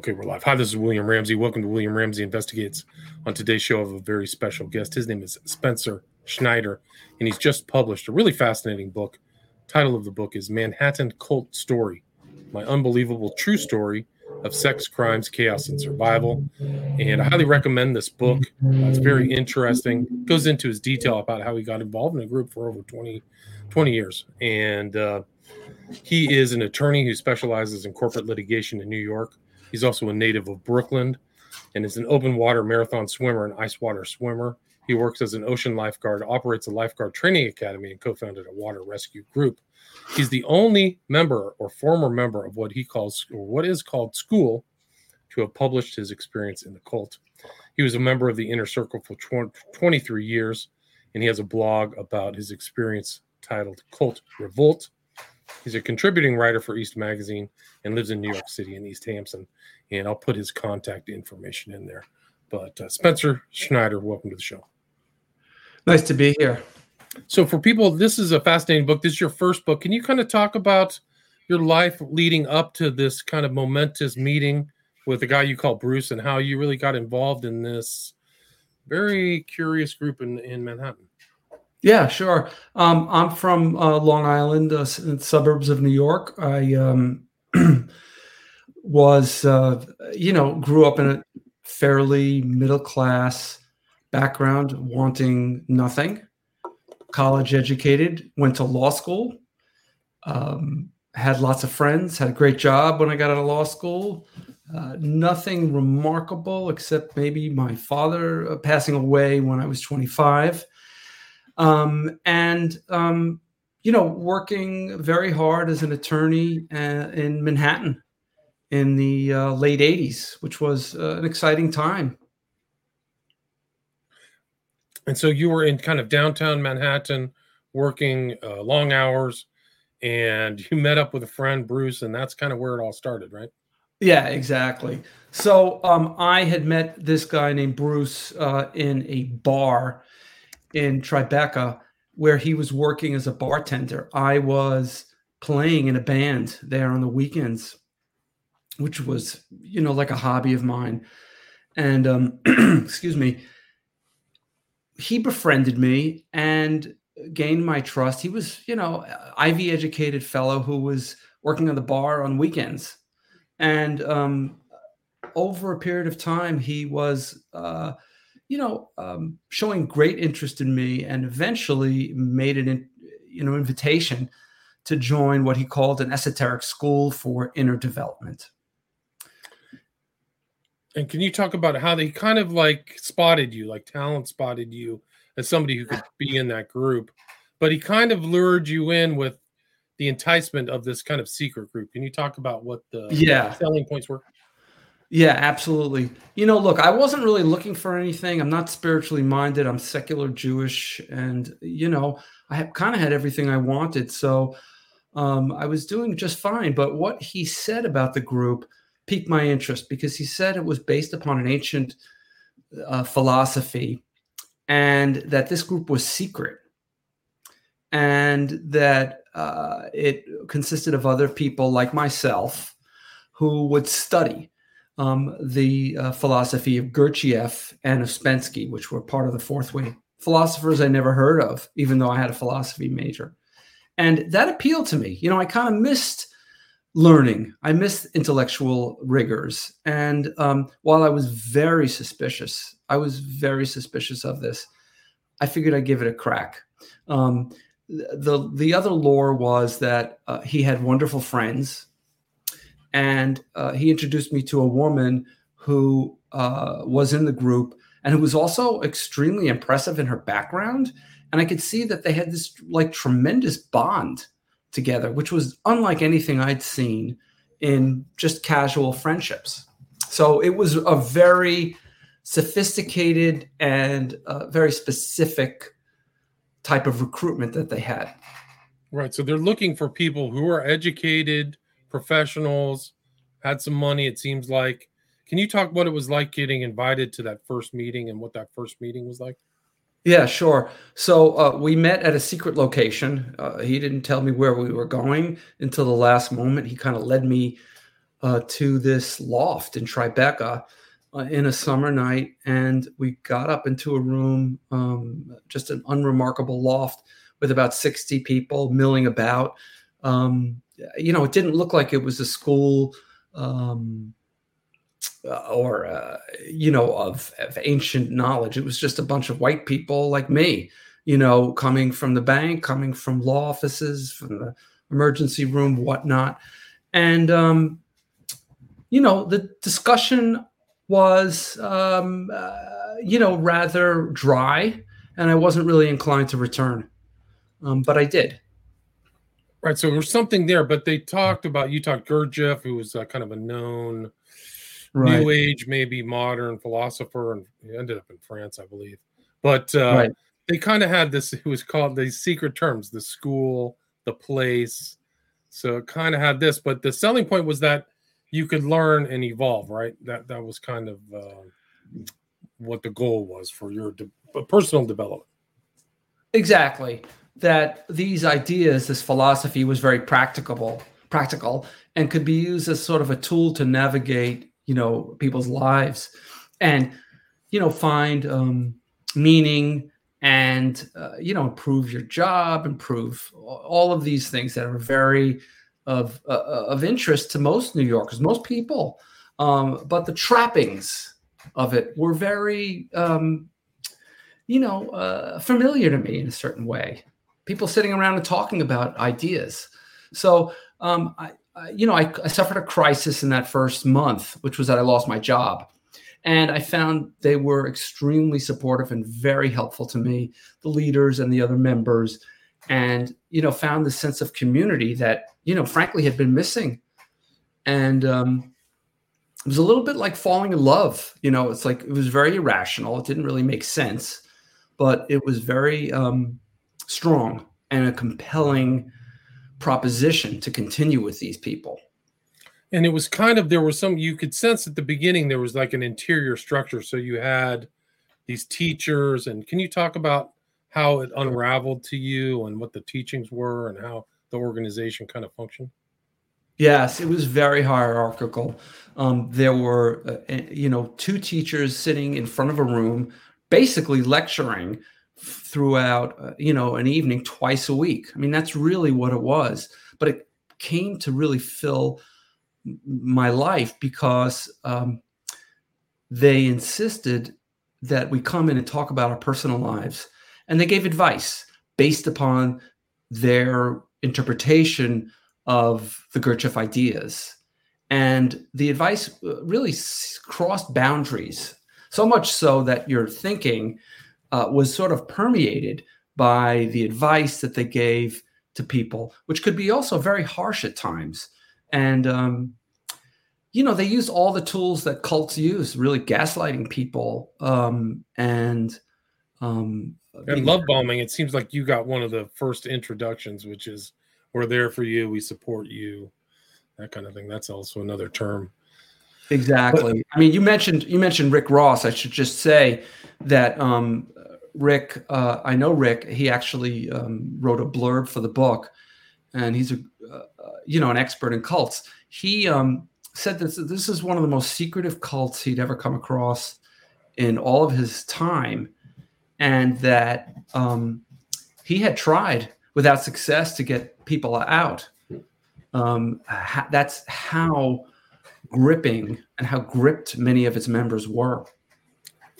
Okay, we're live. Hi, this is William Ramsey. Welcome to William Ramsey Investigates. On today's show, I have a very special guest. His name is Spencer Schneider, and he's just published a really fascinating book. Title of the book is Manhattan Cult Story: My Unbelievable True Story of Sex, Crimes, Chaos, and Survival. And I highly recommend this book. Uh, it's very interesting. Goes into his detail about how he got involved in a group for over 20, 20 years, and uh, he is an attorney who specializes in corporate litigation in New York. He's also a native of Brooklyn and is an open water marathon swimmer and ice water swimmer. He works as an ocean lifeguard, operates a lifeguard training academy, and co founded a water rescue group. He's the only member or former member of what he calls, or what is called school, to have published his experience in the cult. He was a member of the inner circle for 23 years, and he has a blog about his experience titled Cult Revolt. He's a contributing writer for East Magazine and lives in New York City in East Hampton. And I'll put his contact information in there. But uh, Spencer Schneider, welcome to the show. Nice to be here. So, for people, this is a fascinating book. This is your first book. Can you kind of talk about your life leading up to this kind of momentous meeting with a guy you call Bruce and how you really got involved in this very curious group in, in Manhattan? Yeah, sure. Um, I'm from uh, Long Island, uh, suburbs of New York. I um, was, uh, you know, grew up in a fairly middle class background, wanting nothing. College educated, went to law school, um, had lots of friends, had a great job when I got out of law school. Uh, nothing remarkable except maybe my father uh, passing away when I was 25 um, and um, you know working very hard as an attorney uh, in Manhattan in the uh, late '80s, which was uh, an exciting time. And so you were in kind of downtown Manhattan, working uh, long hours, and you met up with a friend, Bruce, and that's kind of where it all started, right? Yeah, exactly. So um, I had met this guy named Bruce uh, in a bar in Tribeca where he was working as a bartender. I was playing in a band there on the weekends, which was, you know, like a hobby of mine. And um, excuse me, he befriended me and gained my trust. He was, you know, Ivy educated fellow who was working on the bar on weekends. And um, over a period of time, he was uh, you know, um, showing great interest in me, and eventually made an, in, you know, invitation to join what he called an esoteric school for inner development. And can you talk about how they kind of like spotted you, like talent spotted you as somebody who could be in that group, but he kind of lured you in with the enticement of this kind of secret group. Can you talk about what the yeah. selling points were? Yeah, absolutely. You know, look, I wasn't really looking for anything. I'm not spiritually minded. I'm secular Jewish, and you know, I kind of had everything I wanted. So um, I was doing just fine. But what he said about the group piqued my interest because he said it was based upon an ancient uh, philosophy, and that this group was secret, and that uh, it consisted of other people like myself who would study um, the uh, philosophy of Gurdjieff and of Ouspensky, which were part of the fourth way philosophers I never heard of, even though I had a philosophy major. And that appealed to me. You know, I kind of missed learning, I missed intellectual rigors. And um, while I was very suspicious, I was very suspicious of this, I figured I'd give it a crack. Um, the the other lore was that uh, he had wonderful friends and uh, he introduced me to a woman who uh, was in the group and who was also extremely impressive in her background. And i could see that they had this like tremendous bond together which was unlike anything i'd seen in just casual friendships. So it was a very sophisticated and uh, very specific type of recruitment that they had. Right. So they're looking for people who are educated professionals, had some money, it seems like. Can you talk what it was like getting invited to that first meeting and what that first meeting was like? Yeah, sure. So uh, we met at a secret location. Uh, he didn't tell me where we were going until the last moment. He kind of led me uh, to this loft in Tribeca uh, in a summer night, and we got up into a room, um, just an unremarkable loft with about 60 people milling about. Um, you know, it didn't look like it was a school um, uh, or, uh, you know, of, of ancient knowledge. It was just a bunch of white people like me, you know, coming from the bank, coming from law offices, from the emergency room, whatnot. And, um, you know, the discussion was, um, uh, you know, rather dry, and I wasn't really inclined to return, um, but I did. Right. So there's something there, but they talked about you talked Gurdjieff, who was uh, kind of a known right. new age, maybe modern philosopher, and he ended up in France, I believe. But uh, right. they kind of had this. It was called the secret terms: the school, the place. So it kind of had this, but the selling point was that you could learn and evolve, right? That that was kind of uh, what the goal was for your de- personal development. Exactly. That these ideas, this philosophy, was very practicable, practical, and could be used as sort of a tool to navigate, you know, people's lives, and you know, find um, meaning and uh, you know, improve your job, improve all of these things that are very of uh, uh, of interest to most New Yorkers, most people. Um, but the trappings of it were very, um, you know, uh, familiar to me in a certain way. People sitting around and talking about ideas. So, um, I, I, you know, I, I suffered a crisis in that first month, which was that I lost my job. And I found they were extremely supportive and very helpful to me, the leaders and the other members and you know found the sense of community that you know frankly had been missing and um, it was a little bit like falling in love you know it's like it was very irrational it didn't really make sense but it was very um, strong and a compelling proposition to continue with these people and it was kind of there was some you could sense at the beginning there was like an interior structure so you had these teachers and can you talk about how it unraveled to you and what the teachings were and how the organization kind of functioned? Yes, it was very hierarchical. Um, there were, uh, eh, you know, two teachers sitting in front of a room, basically lecturing throughout, uh, you know, an evening twice a week. I mean, that's really what it was. But it came to really fill my life because um, they insisted that we come in and talk about our personal lives and they gave advice based upon their interpretation of the Gurdjieff ideas. And the advice uh, really crossed boundaries, so much so that your thinking uh, was sort of permeated by the advice that they gave to people, which could be also very harsh at times. And, um, you know, they used all the tools that cults use, really gaslighting people um, and um, and love bombing, it seems like you got one of the first introductions, which is we're there for you, we support you, that kind of thing. That's also another term. Exactly. But, I mean, you mentioned you mentioned Rick Ross. I should just say that um, Rick, uh, I know Rick. He actually um, wrote a blurb for the book, and he's a uh, you know an expert in cults. He um, said that this is one of the most secretive cults he'd ever come across in all of his time and that um, he had tried without success to get people out. Um, ha- that's how gripping and how gripped many of its members were.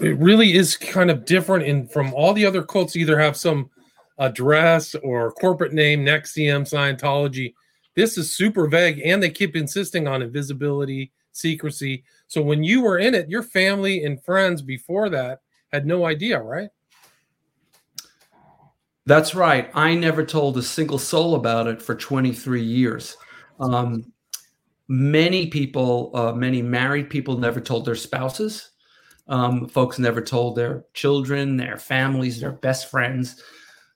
It really is kind of different in from all the other cults. Either have some address or corporate name, NXIVM, Scientology. This is super vague, and they keep insisting on invisibility, secrecy. So when you were in it, your family and friends before that had no idea, right? That's right. I never told a single soul about it for 23 years. Um, many people, uh, many married people, never told their spouses. Um, folks never told their children, their families, their best friends.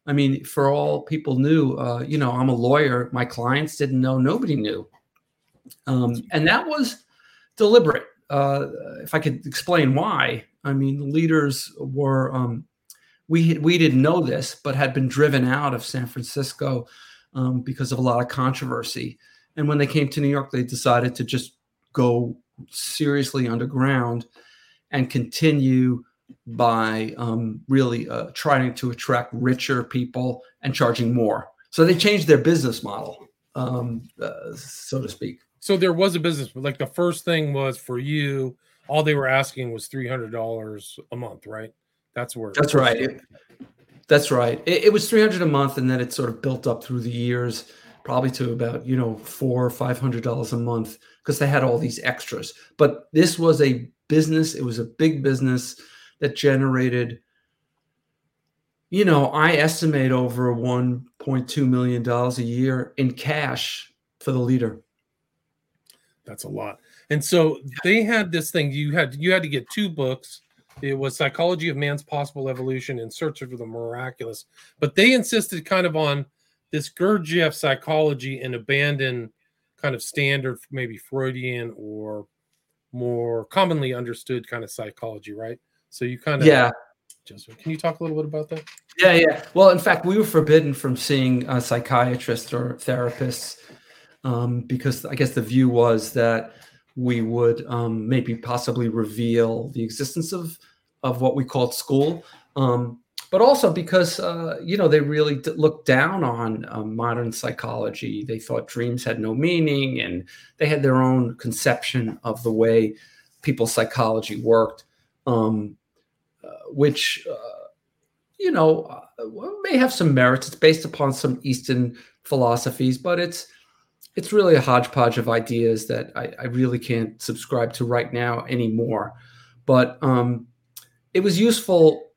I mean, for all people knew, uh, you know, I'm a lawyer. My clients didn't know. Nobody knew, um, and that was deliberate. Uh, if I could explain why, I mean, the leaders were um, we we didn't know this, but had been driven out of San Francisco um, because of a lot of controversy. And when they came to New York, they decided to just go seriously underground and continue by um, really uh, trying to attract richer people and charging more. So they changed their business model, um, uh, so to speak. So there was a business, but like the first thing was for you, all they were asking was three hundred dollars a month, right? That's where. That's right. It, that's right. It, it was three hundred a month, and then it sort of built up through the years, probably to about you know four or five hundred dollars a month because they had all these extras. But this was a business. It was a big business that generated, you know, I estimate over $1.2 million a year in cash for the leader. That's a lot. And so they had this thing. You had you had to get two books. It was Psychology of Man's Possible Evolution and Search of the Miraculous. But they insisted kind of on this Gurdjieff psychology and abandon kind of standard, maybe Freudian or more commonly understood kind of psychology, right? So you kind of yeah. Just can you talk a little bit about that? Yeah, yeah. Well, in fact, we were forbidden from seeing a psychiatrist or therapists um, because I guess the view was that we would um, maybe possibly reveal the existence of of what we called school, um, but also because uh, you know they really d- looked down on um, modern psychology. They thought dreams had no meaning, and they had their own conception of the way people's psychology worked. Um, which uh, you know uh, may have some merits. It's based upon some Eastern philosophies, but it's it's really a hodgepodge of ideas that I, I really can't subscribe to right now anymore. But um, it was useful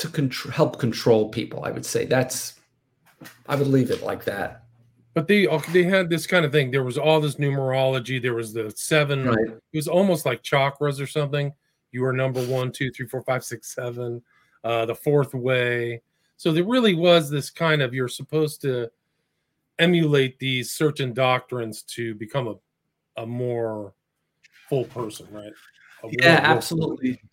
to contr- help control people. I would say that's I would leave it like that. But they they had this kind of thing. There was all this numerology. There was the seven. Right. It was almost like chakras or something you are number one, two, three, four, five, six, seven, uh, the fourth way. So there really was this kind of you're supposed to emulate these certain doctrines to become a, a more full person, right? yeah, absolutely. Person.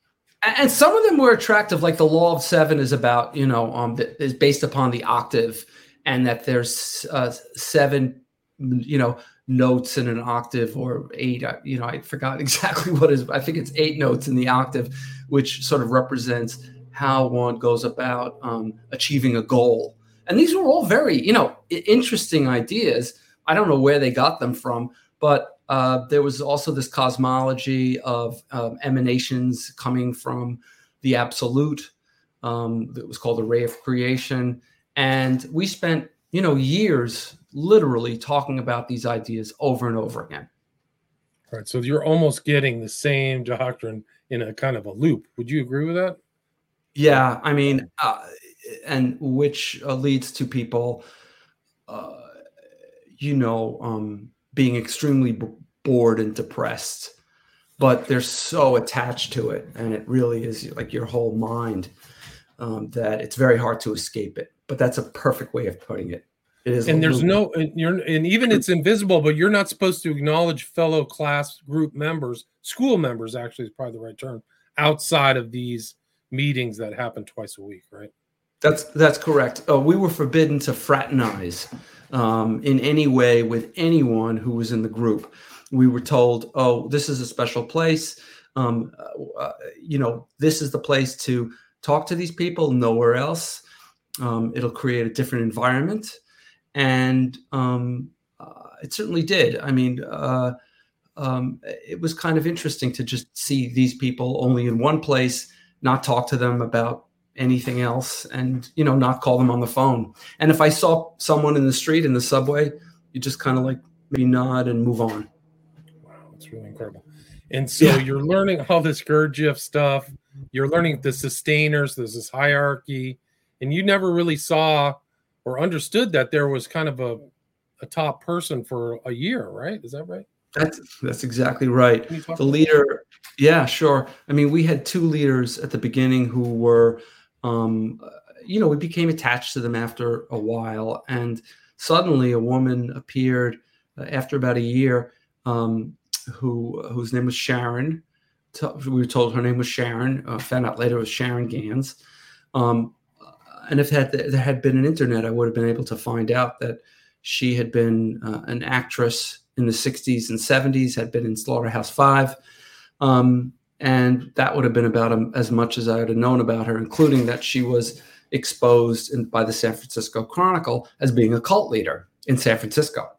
And some of them were attractive, like the law of seven is about, you know, um, is based upon the octave, and that there's uh, seven, you know, notes in an octave or eight you know i forgot exactly what is i think it's eight notes in the octave which sort of represents how one goes about um, achieving a goal. And these were all very you know interesting ideas. I don't know where they got them from but uh, there was also this cosmology of um, emanations coming from the absolute um, that was called the ray of creation and we spent you know years literally talking about these ideas over and over again. Right. So you're almost getting the same doctrine in a kind of a loop. Would you agree with that? Yeah. I mean, uh, and which uh, leads to people, uh, you know, um, being extremely b- bored and depressed, but they're so attached to it. And it really is like your whole mind um, that it's very hard to escape it. But that's a perfect way of putting it. It is and there's no and you're and even it's invisible, but you're not supposed to acknowledge fellow class group members, school members actually is probably the right term, outside of these meetings that happen twice a week, right? That's that's correct. Uh, we were forbidden to fraternize um, in any way with anyone who was in the group. We were told, "Oh, this is a special place. Um, uh, uh you know, this is the place to talk to these people. Nowhere else. Um, it'll create a different environment." and um, uh, it certainly did. I mean, uh, um, it was kind of interesting to just see these people only in one place, not talk to them about anything else, and you know, not call them on the phone. And if I saw someone in the street in the subway, you just kind of like maybe nod and move on. Wow, that's really incredible. And so yeah. you're learning all this Gurdjieff stuff. You're learning the sustainers. There's this hierarchy, and you never really saw or understood that there was kind of a, a top person for a year, right? Is that right? That's that's exactly right. The leader, yeah, sure. I mean, we had two leaders at the beginning who were, um, you know, we became attached to them after a while, and suddenly a woman appeared uh, after about a year, um, who whose name was Sharon. We were told her name was Sharon. Uh, found out later it was Sharon Gans. Um, and if had, there had been an internet, I would have been able to find out that she had been uh, an actress in the 60s and 70s, had been in Slaughterhouse Five. Um, and that would have been about um, as much as I would have known about her, including that she was exposed in, by the San Francisco Chronicle as being a cult leader in San Francisco.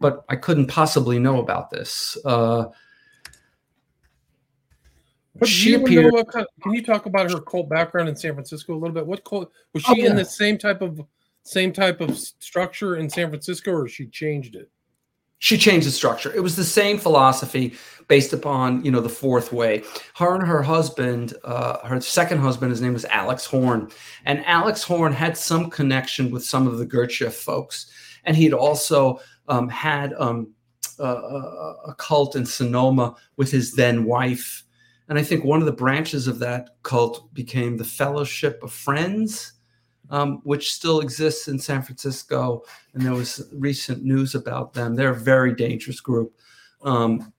But I couldn't possibly know about this. Uh, what, she appeared. Of, can you talk about her cult background in San Francisco a little bit? What cult was she oh, yeah. in the same type of same type of structure in San Francisco, or she changed it? She changed the structure. It was the same philosophy based upon you know the fourth way. Her and her husband, uh, her second husband, his name was Alex Horn, and Alex Horn had some connection with some of the Gurdjieff folks, and he'd also um, had um, a cult in Sonoma with his then wife and I think one of the branches of that cult became the Fellowship of Friends, um, which still exists in San Francisco. And there was recent news about them. They're a very dangerous group. Um,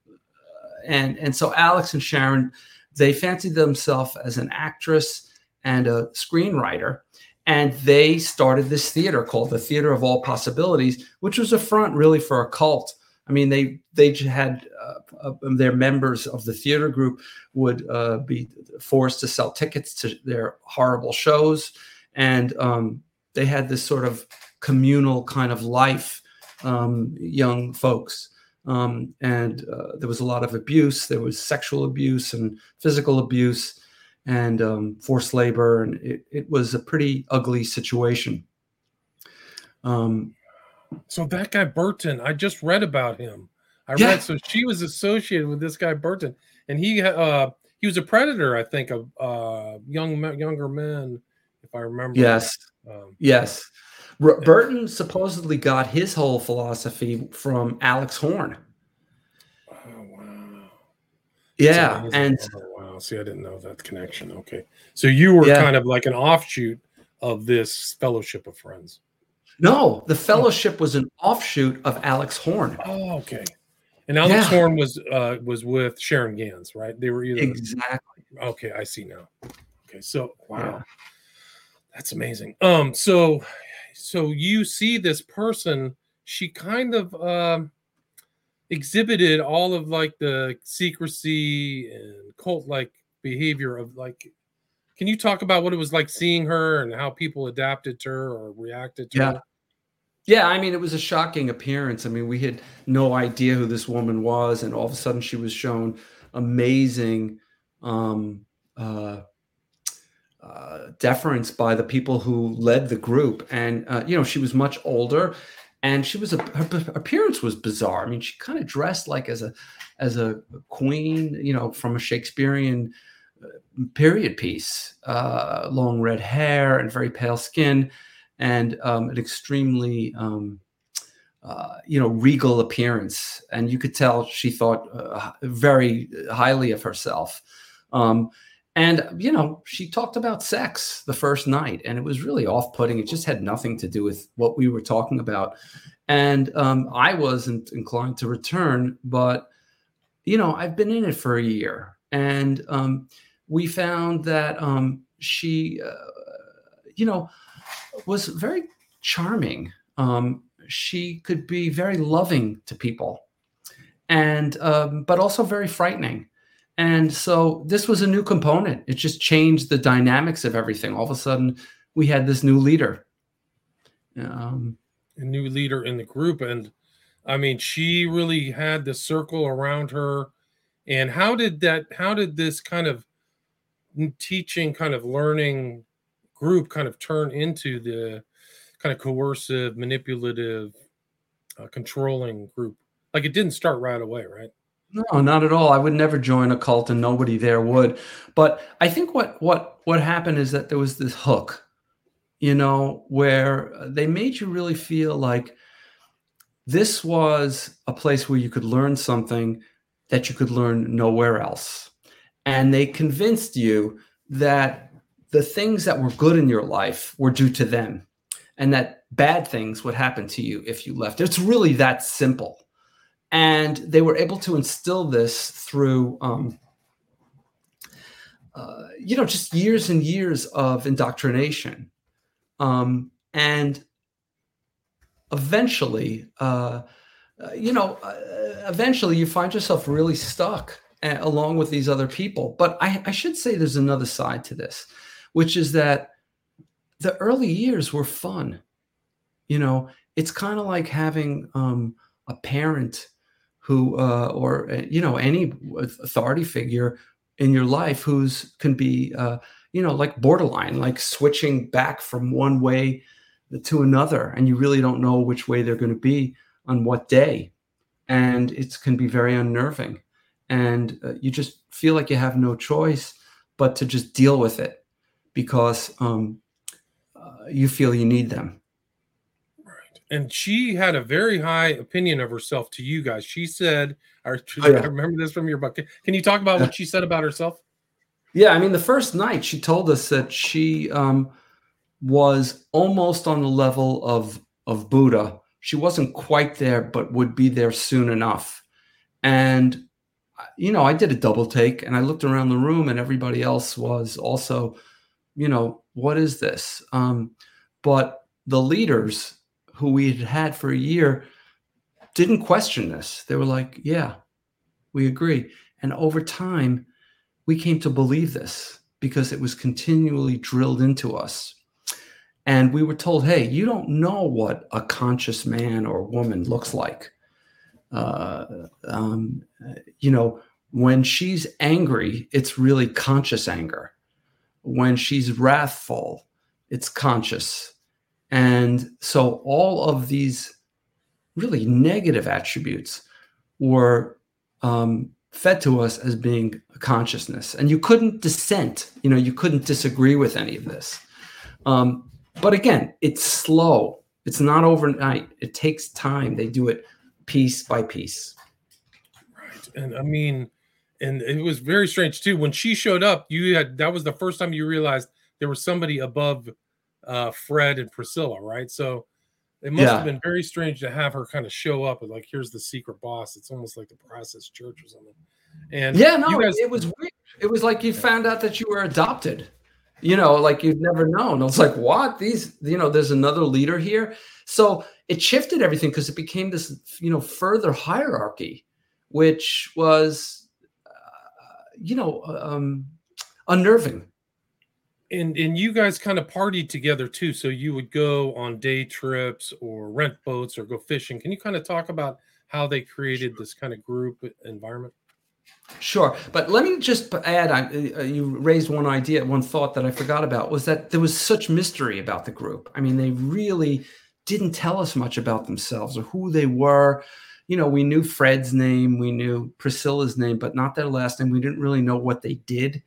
and, and so Alex and Sharon, they fancied themselves as an actress and a screenwriter. And they started this theater called the Theater of All Possibilities, which was a front really for a cult. I mean, they they had uh, uh, their members of the theater group would uh, be forced to sell tickets to their horrible shows, and um, they had this sort of communal kind of life, um, young folks. Um, and uh, there was a lot of abuse. There was sexual abuse and physical abuse, and um, forced labor, and it, it was a pretty ugly situation. Um, so that guy Burton, I just read about him. I yeah. read so she was associated with this guy Burton, and he uh he was a predator, I think, of uh young younger men, if I remember. Yes, um, yes. R- Burton supposedly got his whole philosophy from Alex Horn. Oh wow! Yeah, and oh, wow. See, I didn't know that connection. Okay, so you were yeah. kind of like an offshoot of this Fellowship of Friends. No, the fellowship was an offshoot of Alex Horn. Oh, okay. And Alex yeah. Horn was uh, was with Sharon Gans, right? They were either exactly. Okay, I see now. Okay, so wow, yeah. That's amazing. Um, so so you see this person, she kind of um exhibited all of like the secrecy and cult like behavior of like can you talk about what it was like seeing her and how people adapted to her or reacted to yeah. her? Yeah, I mean, it was a shocking appearance. I mean, we had no idea who this woman was, and all of a sudden, she was shown amazing um, uh, deference by the people who led the group. And uh, you know, she was much older, and she was a her appearance was bizarre. I mean, she kind of dressed like as a as a queen, you know, from a Shakespearean uh, period piece, uh, long red hair and very pale skin and um, an extremely um, uh, you know regal appearance and you could tell she thought uh, very highly of herself um, and you know she talked about sex the first night and it was really off-putting it just had nothing to do with what we were talking about and um, i wasn't inclined to return but you know i've been in it for a year and um, we found that um, she uh, you know was very charming. Um, she could be very loving to people, and um, but also very frightening. And so this was a new component. It just changed the dynamics of everything. All of a sudden, we had this new leader. Um, a new leader in the group, and I mean, she really had the circle around her. And how did that? How did this kind of teaching, kind of learning group kind of turn into the kind of coercive, manipulative, uh, controlling group? Like it didn't start right away, right? No, not at all. I would never join a cult, and nobody there would. But I think what what what happened is that there was this hook, you know, where uh, they made you really feel like this was a place where you could learn something that you could learn nowhere else, and they convinced you that the things that were good in your life were due to them and that bad things would happen to you if you left. It's really that simple. And they were able to instill this through, um, uh, you know, just years and years of indoctrination. Um, and eventually, uh, uh, you know, uh, eventually you find yourself really stuck uh, along with these other people. But I, I should say there's another side to this, which is that the early years were fun. You know, it's kind of like having um, a parent who, uh, or uh, you know, any authority figure in your life who's can be, uh, you know, like borderline, like switching back from one way to another, and you really don't know which way they're going to be on what day, and it can be very unnerving, and uh, you just feel like you have no choice but to just deal with it because um, uh, you feel you need them. And she had a very high opinion of herself to you guys. She said, I, oh. I remember this from your book. Can you talk about what she said about herself? Yeah, I mean, the first night she told us that she um, was almost on the level of of Buddha. She wasn't quite there, but would be there soon enough. And uh, you know, I did a double take, and I looked around the room, and everybody else was also, you know, what is this? Um, but the leaders who we had had for a year didn't question this. They were like, yeah, we agree. And over time, we came to believe this because it was continually drilled into us. And we were told, hey, you don't know what a conscious man or woman looks like. Uh, um, you know, when she's angry, it's really conscious anger when she's wrathful, it's conscious. And so all of these really negative attributes were um, fed to us as being a consciousness. And you couldn't dissent, you know, you couldn't disagree with any of this. Um, but again, it's slow. It's not overnight. It takes time. They do it piece by piece. Right. And I mean, and it was very strange too when she showed up you had that was the first time you realized there was somebody above uh, fred and priscilla right? So it must yeah. have been very strange to have her kind of show up and like here's the secret boss. It's almost like the process church or something. And yeah no guys, it was weird. It was like you found out that you were adopted. You know like you've never known. I was like what? These you know there's another leader here? So it shifted everything because it became this you know further hierarchy which was you know, uh, um, unnerving. And and you guys kind of partied together too. So you would go on day trips or rent boats or go fishing. Can you kind of talk about how they created this kind of group environment? Sure, but let me just add. I, uh, you raised one idea, one thought that I forgot about was that there was such mystery about the group. I mean, they really didn't tell us much about themselves or who they were you know, we knew Fred's name, we knew Priscilla's name, but not their last name. We didn't really know what they did.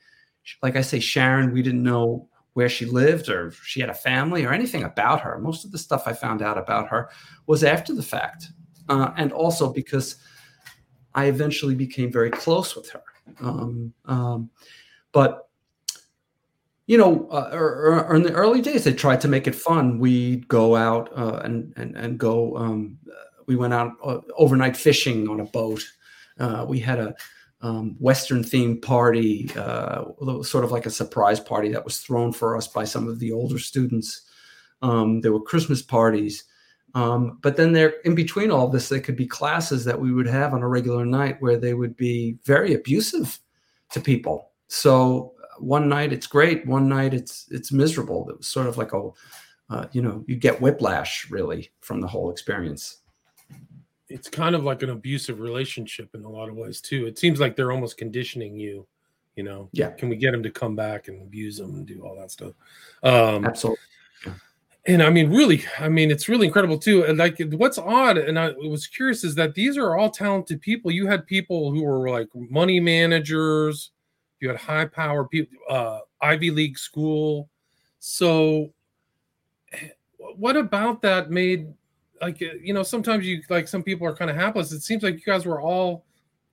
Like I say, Sharon, we didn't know where she lived or she had a family or anything about her. Most of the stuff I found out about her was after the fact. Uh, and also because I eventually became very close with her. Um, um, but you know, uh, or, er, or, er, in the early days, they tried to make it fun. We'd go out uh, and and and go um, we went out uh, overnight fishing on a boat. Uh, we had a um, Western themed party, uh, sort of like a surprise party that was thrown for us by some of the older students. Um, there were Christmas parties. Um, but then there, in between all this, there could be classes that we would have on a regular night where they would be very abusive to people. So uh, one night it's great, one night it's it's miserable. It was sort of like a, uh, you know, you get whiplash really from the whole experience it's kind of like an abusive relationship in a lot of ways too. It seems like they're almost conditioning you. You know, yeah. Can we get them to come back and abuse them and do all that stuff? Um, Absolutely. And I mean, really, I mean, it's really incredible too. And like, what's odd, and I was curious, is that these are all talented people. You had people who were like money managers. You had high power people, uh, Ivy League school. So, eh, what about that made like uh, you know sometimes you like some people are kind of hapless. It seems like you guys were all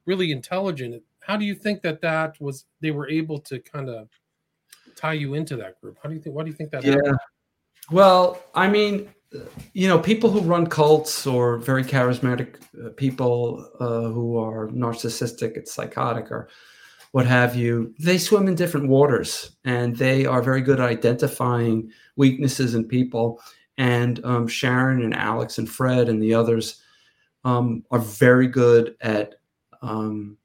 really intelligent. How do you think that that was they were able to kind of tie you into that group? How do you think what do you think that yeah. Happened? well i mean you know people who run cults or very charismatic uh, people uh, who are narcissistic and psychotic or what have you they swim in different waters and they are very good at identifying weaknesses in people and um, Sharon and Alex and Fred and the others um, are very good at um,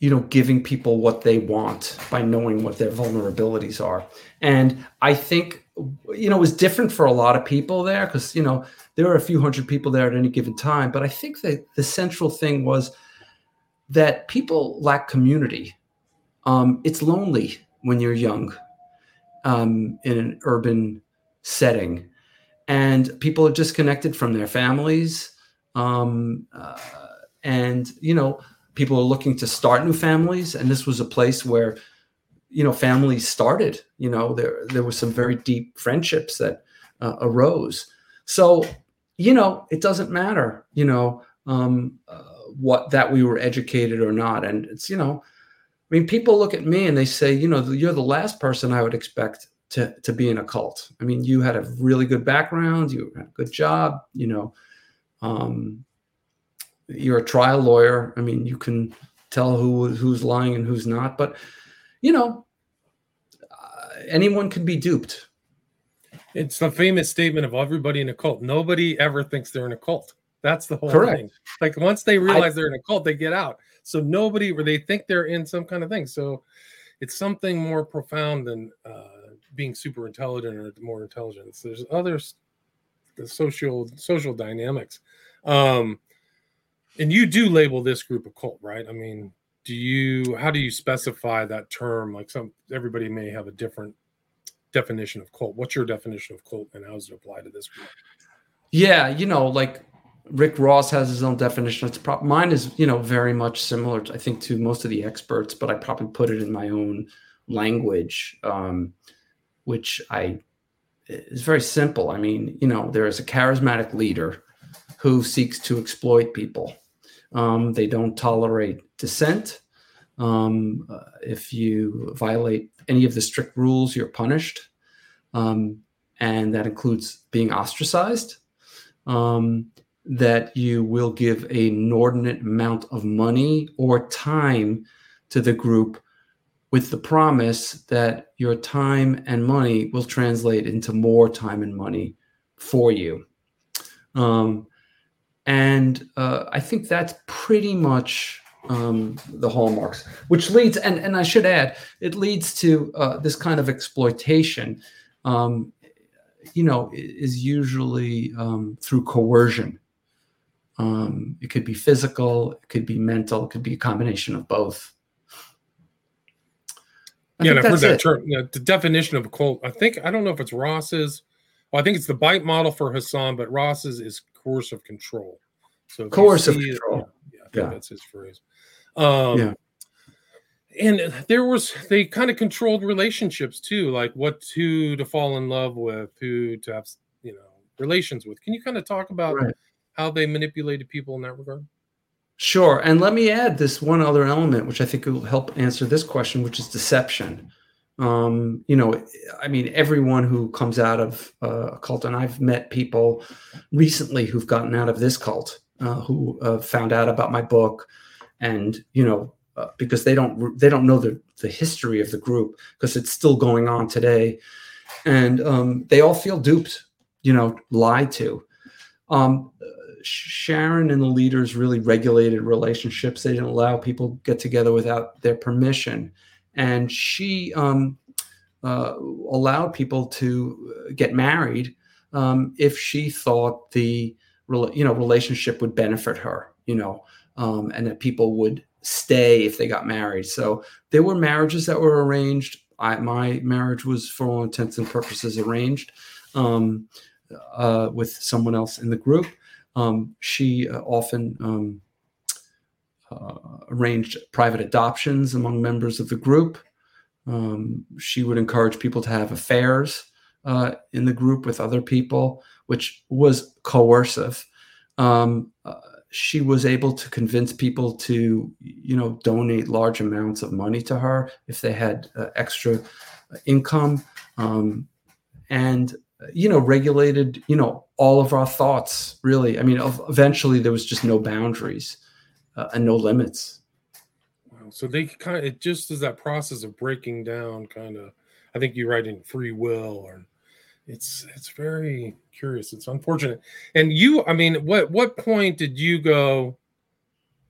you know giving people what they want by knowing what their vulnerabilities are. And i think you know it was different for a lot of people there because you know there were a few hundred people there at any given time but i think that the central thing was that people lack community. Um, it's lonely when you're young um, in an urban setting. And people are disconnected from their families um, uh, and you know people are looking to start new families. And this was a place where you know families started you know there there were some very deep friendships that uh, arose. So you know it doesn't matter you know um, uh, what that we were educated or not. And it's you know i mean people look at me and they say you know you're the last person i would expect to to be in a cult i mean you had a really good background you had a good job you know um, you're a trial lawyer. I mean, you can tell who who's lying and who's not. But you know, uh, anyone can be duped. It's the famous statement of everybody in a cult. Nobody ever thinks they're in a cult. That's the whole Correct. thing. Like once they realize I, they're in a cult, they get out. So nobody, or they think they're in some kind of thing. So it's something more profound than uh, being super intelligent or more intelligence. There's others, the social social dynamics. Um, and you do label this group a cult, right? I mean, do you how do you specify that term? Like some everybody may have a different definition of cult. What's your definition of cult and how does it apply to this group? Yeah, you know, like Rick Ross has his own definition. It's pro- mine is, you know, very much similar, I think, to most of the experts, but I probably put it in my own language, um, which I is very simple. I mean, you know, there is a charismatic leader who seeks to exploit people. Um, they don't tolerate dissent. Um, uh, if you violate any of the strict rules, you're punished. Um, and that includes being ostracized. Um, that you will give an inordinate amount of money or time to the group with the promise that your time and money will translate into more time and money for you. Um, and uh, I think that's pretty much um, the hallmarks, which leads, and, and I should add, it leads to uh, this kind of exploitation, um, you know, is usually um, through coercion. Um, it could be physical, it could be mental, it could be a combination of both. I yeah, I've heard that it. term. You know, the definition of a cult. I think I don't know if it's Ross's. Well, I think it's the bite model for Hassan, but Ross's is coercive control. So coercive control. yeah, yeah, yeah, that's his phrase. Um, yeah. And there was they kind of controlled relationships too, like what who to fall in love with, who to have you know relations with. Can you kind of talk about right. how they manipulated people in that regard? Sure. And let me add this one other element, which I think will help answer this question, which is deception um, you know, I mean, everyone who comes out of uh, a cult, and I've met people recently who've gotten out of this cult, uh, who uh, found out about my book, and you know, uh, because they don't they don't know the the history of the group because it's still going on today, and um, they all feel duped, you know, lied to. Um, Sharon and the leaders really regulated relationships. They didn't allow people get together without their permission and she um, uh, allowed people to get married um, if she thought the you know relationship would benefit her, you know, um, and that people would stay if they got married. So there were marriages that were arranged. I, my marriage was, for all intents and purposes, arranged um, uh, with someone else in the group. Um, she uh, often um, uh, arranged private adoptions among members of the group. Um, she would encourage people to have affairs uh, in the group with other people, which was coercive. Um, uh, she was able to convince people to, you know, donate large amounts of money to her if they had uh, extra income, um, and you know, regulated, you know, all of our thoughts. Really, I mean, eventually there was just no boundaries uh, and no limits. Wow. So they kind of it just is that process of breaking down, kind of. I think you write in free will or it's it's very curious. It's unfortunate. And you, I mean, what what point did you go?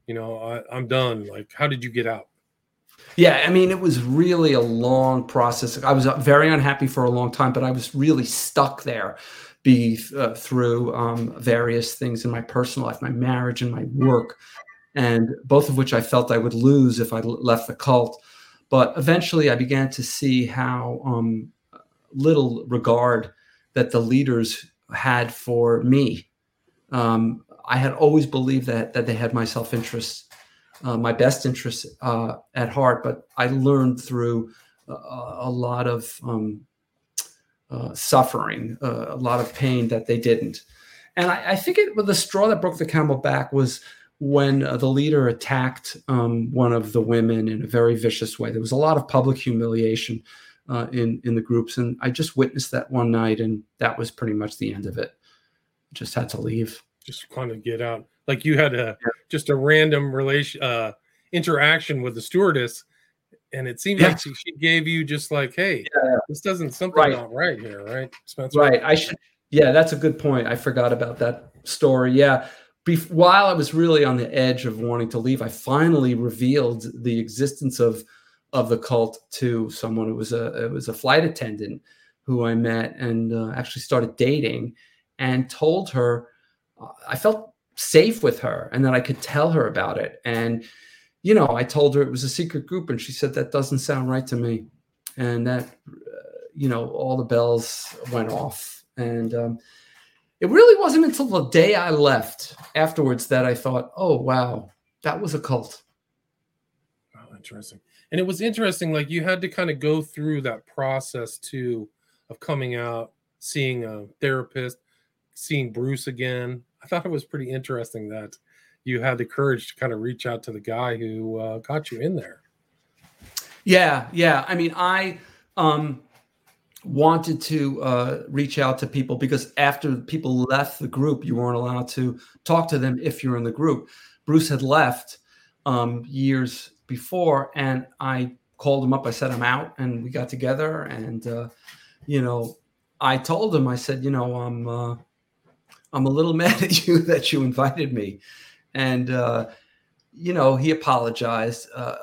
You know, I, I'm done. Like, how did you get out? Yeah, I mean, it was really a long process. I was very unhappy for a long time, but I was really stuck there be uh, through um, various things in my personal life, my marriage and my work, and both of which I felt I would lose if I left the cult. But eventually, I began to see how um, little regard that the leaders had for me. Um, I had always believed that that they had my self interest, uh, my best interest uh, at heart. But I learned through a, a lot of um, uh, suffering, uh, a lot of pain that they didn't. And I, I think it, was the straw that broke the camel back was when uh, the leader attacked um, one of the women in a very vicious way. There was a lot of public humiliation uh, in in the groups, and I just witnessed that one night, and that was pretty much the end of it. Just had to leave. Just kind of get out. Like you had a yeah. just a random relation uh, interaction with the stewardess and it seemed yeah. like she, she, gave you just like, hey, yeah. this doesn't something right. not right here, right, Spencer? Right. I should. Yeah, that's a good point. I forgot about that story. Yeah. Bef- while I was really on the edge of wanting to leave, I finally revealed the existence of of the cult to someone. It was a it was a flight attendant who I met and uh, actually started dating, and told her I felt safe with her and that I could tell her about it and you know, I told her it was a secret group, and she said that doesn't sound right to me, and that, uh, you know, all the bells went off, and um, it really wasn't until the day I left afterwards that I thought, oh wow, that was a cult. Oh, interesting. And it was interesting, like you had to kind of go through that process too of coming out, seeing a therapist, seeing Bruce again. I thought it was pretty interesting that you had the courage to kind of reach out to the guy who uh, got you in there. Yeah, yeah. I mean, I um, wanted to uh, reach out to people because after people left the group, you weren't allowed to talk to them if you're in the group. Bruce had left um, years before, and I called him up. I said, I'm out, and we got together. And, uh, you know, I told him, I said, you know, I'm, uh, I'm a little mad at you that you invited me and uh, you know he apologized. Uh,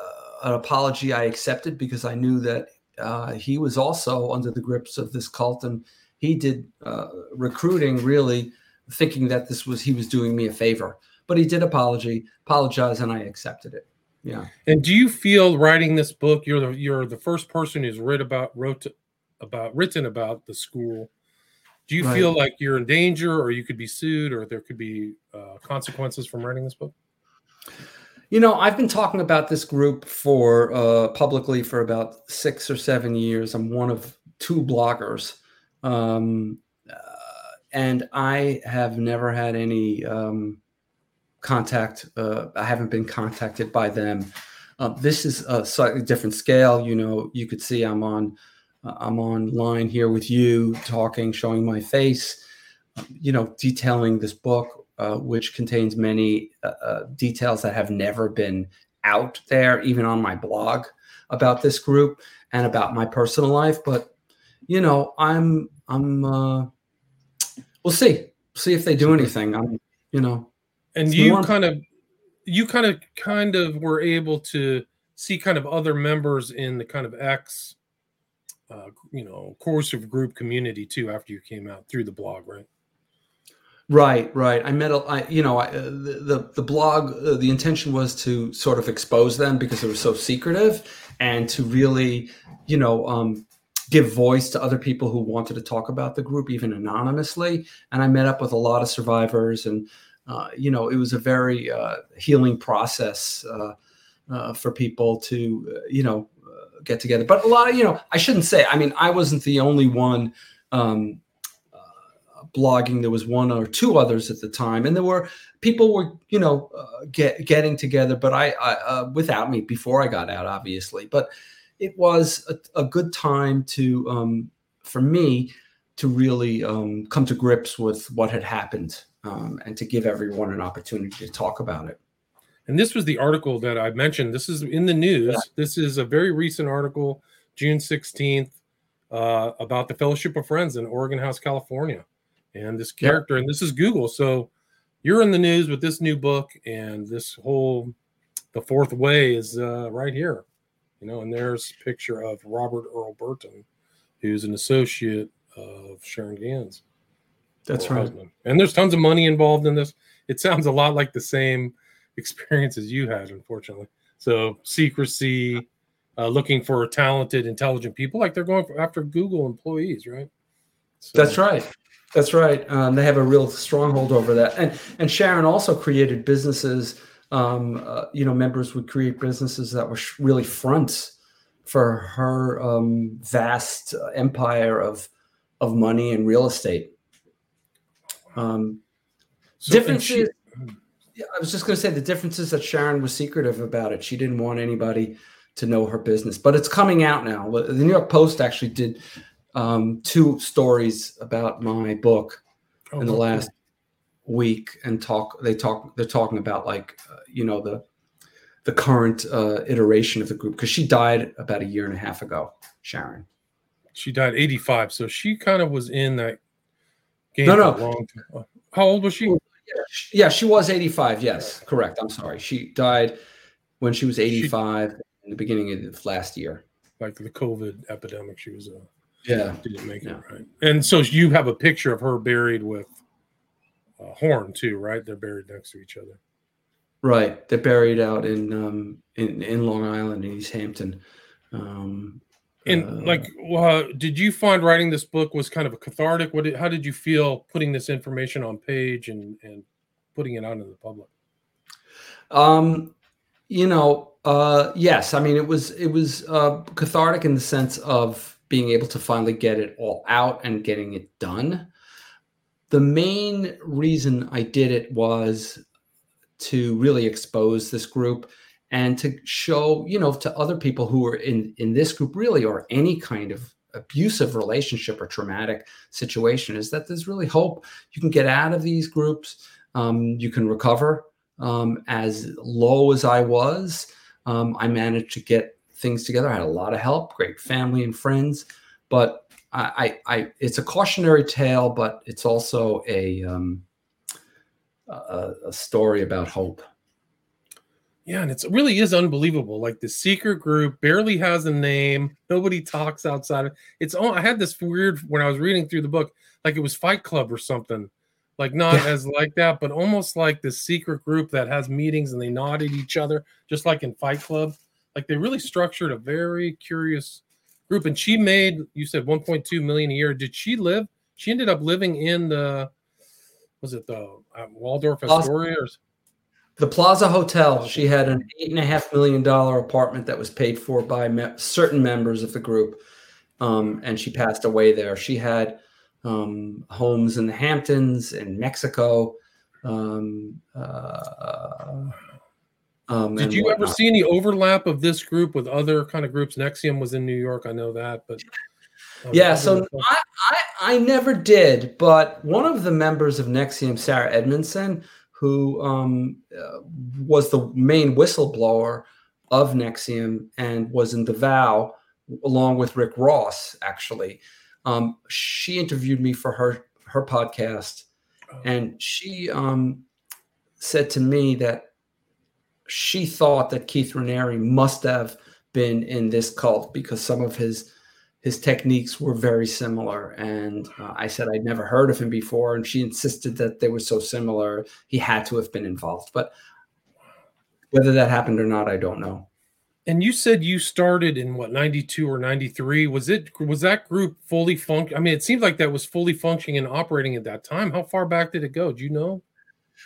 an apology I accepted because I knew that uh, he was also under the grips of this cult, and he did uh, recruiting really thinking that this was he was doing me a favor. But he did apology, apologize, and I accepted it. Yeah. And do you feel writing this book? You're the you're the first person who's wrote about wrote about written about the school do you right. feel like you're in danger or you could be sued or there could be uh, consequences from writing this book? You know i've been talking about this group for uh, publicly for about six or seven years. I'm one of two bloggers. Um, uh, and i have never had any um, contact uh, i haven't been contacted by them. Uh, this is a slightly different scale. You know you could see i'm on I'm online here with you, talking, showing my face, you know, detailing this book, uh, which contains many uh, uh, details that have never been out there, even on my blog about this group and about my personal life. But you know, I'm I'm uh, we'll see, see if they do anything. I'm you know, and you kind of you kind of kind of were able to see kind of other members in the kind of X uh, you know coercive group community too after you came out through the blog right? Right right. I met a I, you know I, uh, the, the, the blog uh, the intention was to sort of expose them because it was so secretive and to really you know um, give voice to other people who wanted to talk about the group even anonymously. And i met up with a lot of survivors and uh, you know it was a very uh, healing process uh, for people to you know get together. But a lot of, you know, I shouldn't say, I mean, I wasn't the only one um, uh, blogging. There was one or two others at the time. And there were people were, you know, uh, get, getting together, but I, I uh, without me before I got out, obviously. But it was a, a good time to, um, for me, to really um, come to grips with what had happened um, and to give everyone an opportunity to talk about it. And this was the article that I mentioned. This is in the news. Yeah. This is a very recent article, June 16th, uh, about the Fellowship of Friends in Oregon House, California, and this character. And this is Google, so you're in the news with this new book, and this whole the fourth way is uh, right here, you know. And there's a picture of Robert Earl Burton, who's an associate of Sharon Gans. That's right. Husband. And there's tons of money involved in this. It sounds a lot like the same experiences you had, unfortunately. So secrecy, uh, looking for talented, intelligent people, like they're going after Google employees, right? So. That's right. That's right. Um, they have a real stronghold over that, and and Sharon also created businesses. Um, uh, you know, members would create businesses that were really fronts for her um, vast empire of of money and real estate. Um, so, differences. Yeah, I was just going to say the difference is that Sharon was secretive about it. She didn't want anybody to know her business, but it's coming out now. The New York Post actually did um, two stories about my book oh, in the last week, and talk. They talk. They're talking about like uh, you know the the current uh, iteration of the group because she died about a year and a half ago. Sharon. She died eighty five, so she kind of was in that game no, no. How old was she? Yeah, she was 85. Yes, correct. I'm sorry. She died when she was 85 she, in the beginning of last year. Like the COVID epidemic, she was. Uh, yeah, didn't make yeah. it right. And so you have a picture of her buried with uh, Horn too, right? They're buried next to each other. Right, they're buried out in um, in in Long Island in East Hampton. Um, and uh, like, uh, did you find writing this book was kind of a cathartic? What? Did, how did you feel putting this information on page and and putting it out into the public? Um, you know, uh, yes. I mean, it was it was uh, cathartic in the sense of being able to finally get it all out and getting it done. The main reason I did it was to really expose this group and to show you know to other people who are in in this group really or any kind of abusive relationship or traumatic situation is that there's really hope. You can get out of these groups. Um, you can recover um, as low as i was. Um, i managed to get things together. I had a lot of help great family and friends but i i, I it's a cautionary tale but it's also a um, a, a story about hope yeah, and it really is unbelievable. Like the secret group barely has a name. Nobody talks outside of it's. All, I had this weird when I was reading through the book, like it was Fight Club or something. Like not yeah. as like that, but almost like this secret group that has meetings and they nod at each other, just like in Fight Club. Like they really structured a very curious group. And she made, you said 1.2 million a year. Did she live? She ended up living in the, was it the uh, Waldorf Astoria or? The Plaza Hotel. She had an eight and a half million dollar apartment that was paid for by me- certain members of the group, um, and she passed away there. She had um, homes in the Hamptons in Mexico. Um, uh, um, Did you whatnot. ever see any overlap of this group with other kind of groups? NXIVM was in New York, I know that, but yeah. So I, I, I never did, but one of the members of NXIVM, Sarah Edmondson, who um, uh, was the main whistleblower of NXIVM and was in the vow along with Rick Ross, actually. Um, she interviewed me for her her podcast, oh. and she um, said to me that she thought that Keith Raniere must have been in this cult because some of his his techniques were very similar. And uh, I said I'd never heard of him before, and she insisted that they were so similar, he had to have been involved. But whether that happened or not, I don't know. And you said you started in what 92 or 93. Was it was that group fully function? I mean, it seemed like that was fully functioning and operating at that time. How far back did it go? Do you know?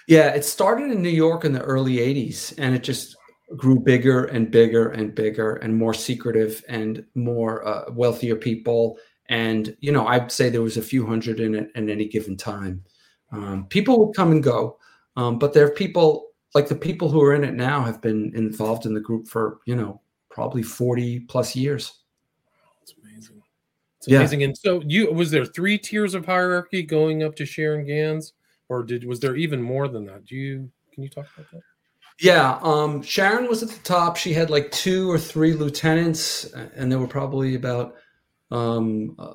Yeah, it started in New York in the early 80s and it just grew bigger and bigger and bigger and more secretive and more uh, wealthier people. And, you know, I'd say there was a few hundred in it at any given time. Um, people would come and go, um, but there are people like the people who are in it now have been involved in the group for, you know, probably 40 plus years. It's amazing. It's amazing. Yeah. And so you was there three tiers of hierarchy going up to Sharon Gans, or did was there even more than that? Do you can you talk about that? Yeah, um, Sharon was at the top. She had like two or three lieutenants, and there were probably about um, uh,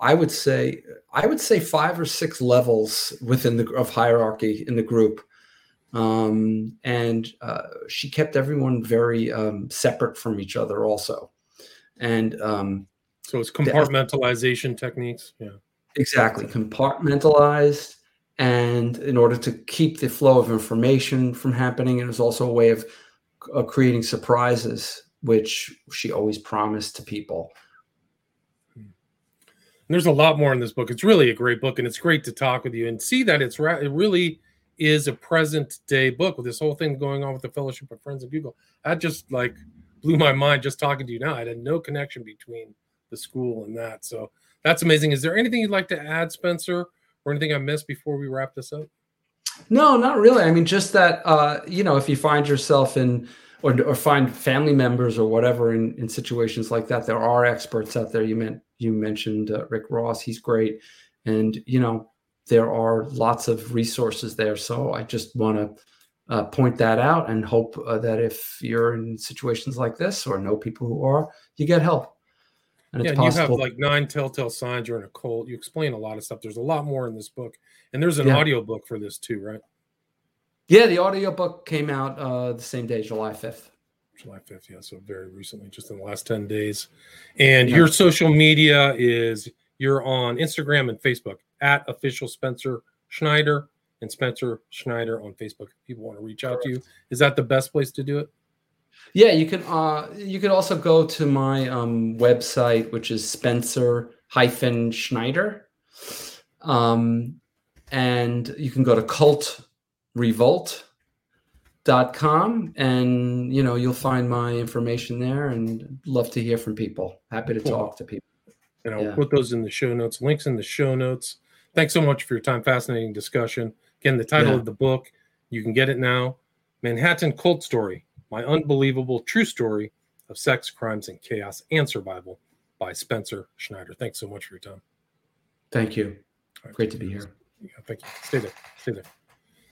I would say I would say five or six levels within the of hierarchy in the group, um, and uh, she kept everyone very um, separate from each other also, and um, so it's compartmentalization the, techniques. Yeah, exactly compartmentalized, and in order to keep the flow of information from happening, it was also a way of uh, creating surprises, which she always promised to people. And there's a lot more in this book. It's really a great book, and it's great to talk with you and see that it's ra- it really is a present day book with this whole thing going on with the Fellowship of Friends of Google. That just like blew my mind just talking to you now. I had no connection between the school and that. So that's amazing. Is there anything you'd like to add, Spencer, or anything I missed before we wrap this up? No, not really. I mean, just that uh, you know, if you find yourself in or, or find family members or whatever in, in situations like that, there are experts out there. You meant you mentioned uh, Rick Ross; he's great, and you know there are lots of resources there. So I just want to uh, point that out and hope uh, that if you're in situations like this or know people who are, you get help. And yeah, and you have like nine telltale signs you're in a cult. You explain a lot of stuff. There's a lot more in this book, and there's an yeah. audio book for this too, right? Yeah, the audio book came out uh, the same day, July 5th. July 5th, yeah. So very recently, just in the last 10 days. And yeah. your social media is you're on Instagram and Facebook at official Spencer Schneider and Spencer Schneider on Facebook. If people want to reach out Correct. to you, is that the best place to do it? Yeah, you can. Uh, you could also go to my um, website, which is Spencer hyphen Schneider, um, and you can go to Cult Revolt dot com and you know you'll find my information there and love to hear from people happy to cool. talk to people and i'll yeah. put those in the show notes links in the show notes thanks so much for your time fascinating discussion again the title yeah. of the book you can get it now manhattan cult story my unbelievable true story of sex crimes and chaos and survival by spencer schneider. Thanks so much for your time. Thank you. Right. great to be here. Yeah, thank you. Stay there. Stay there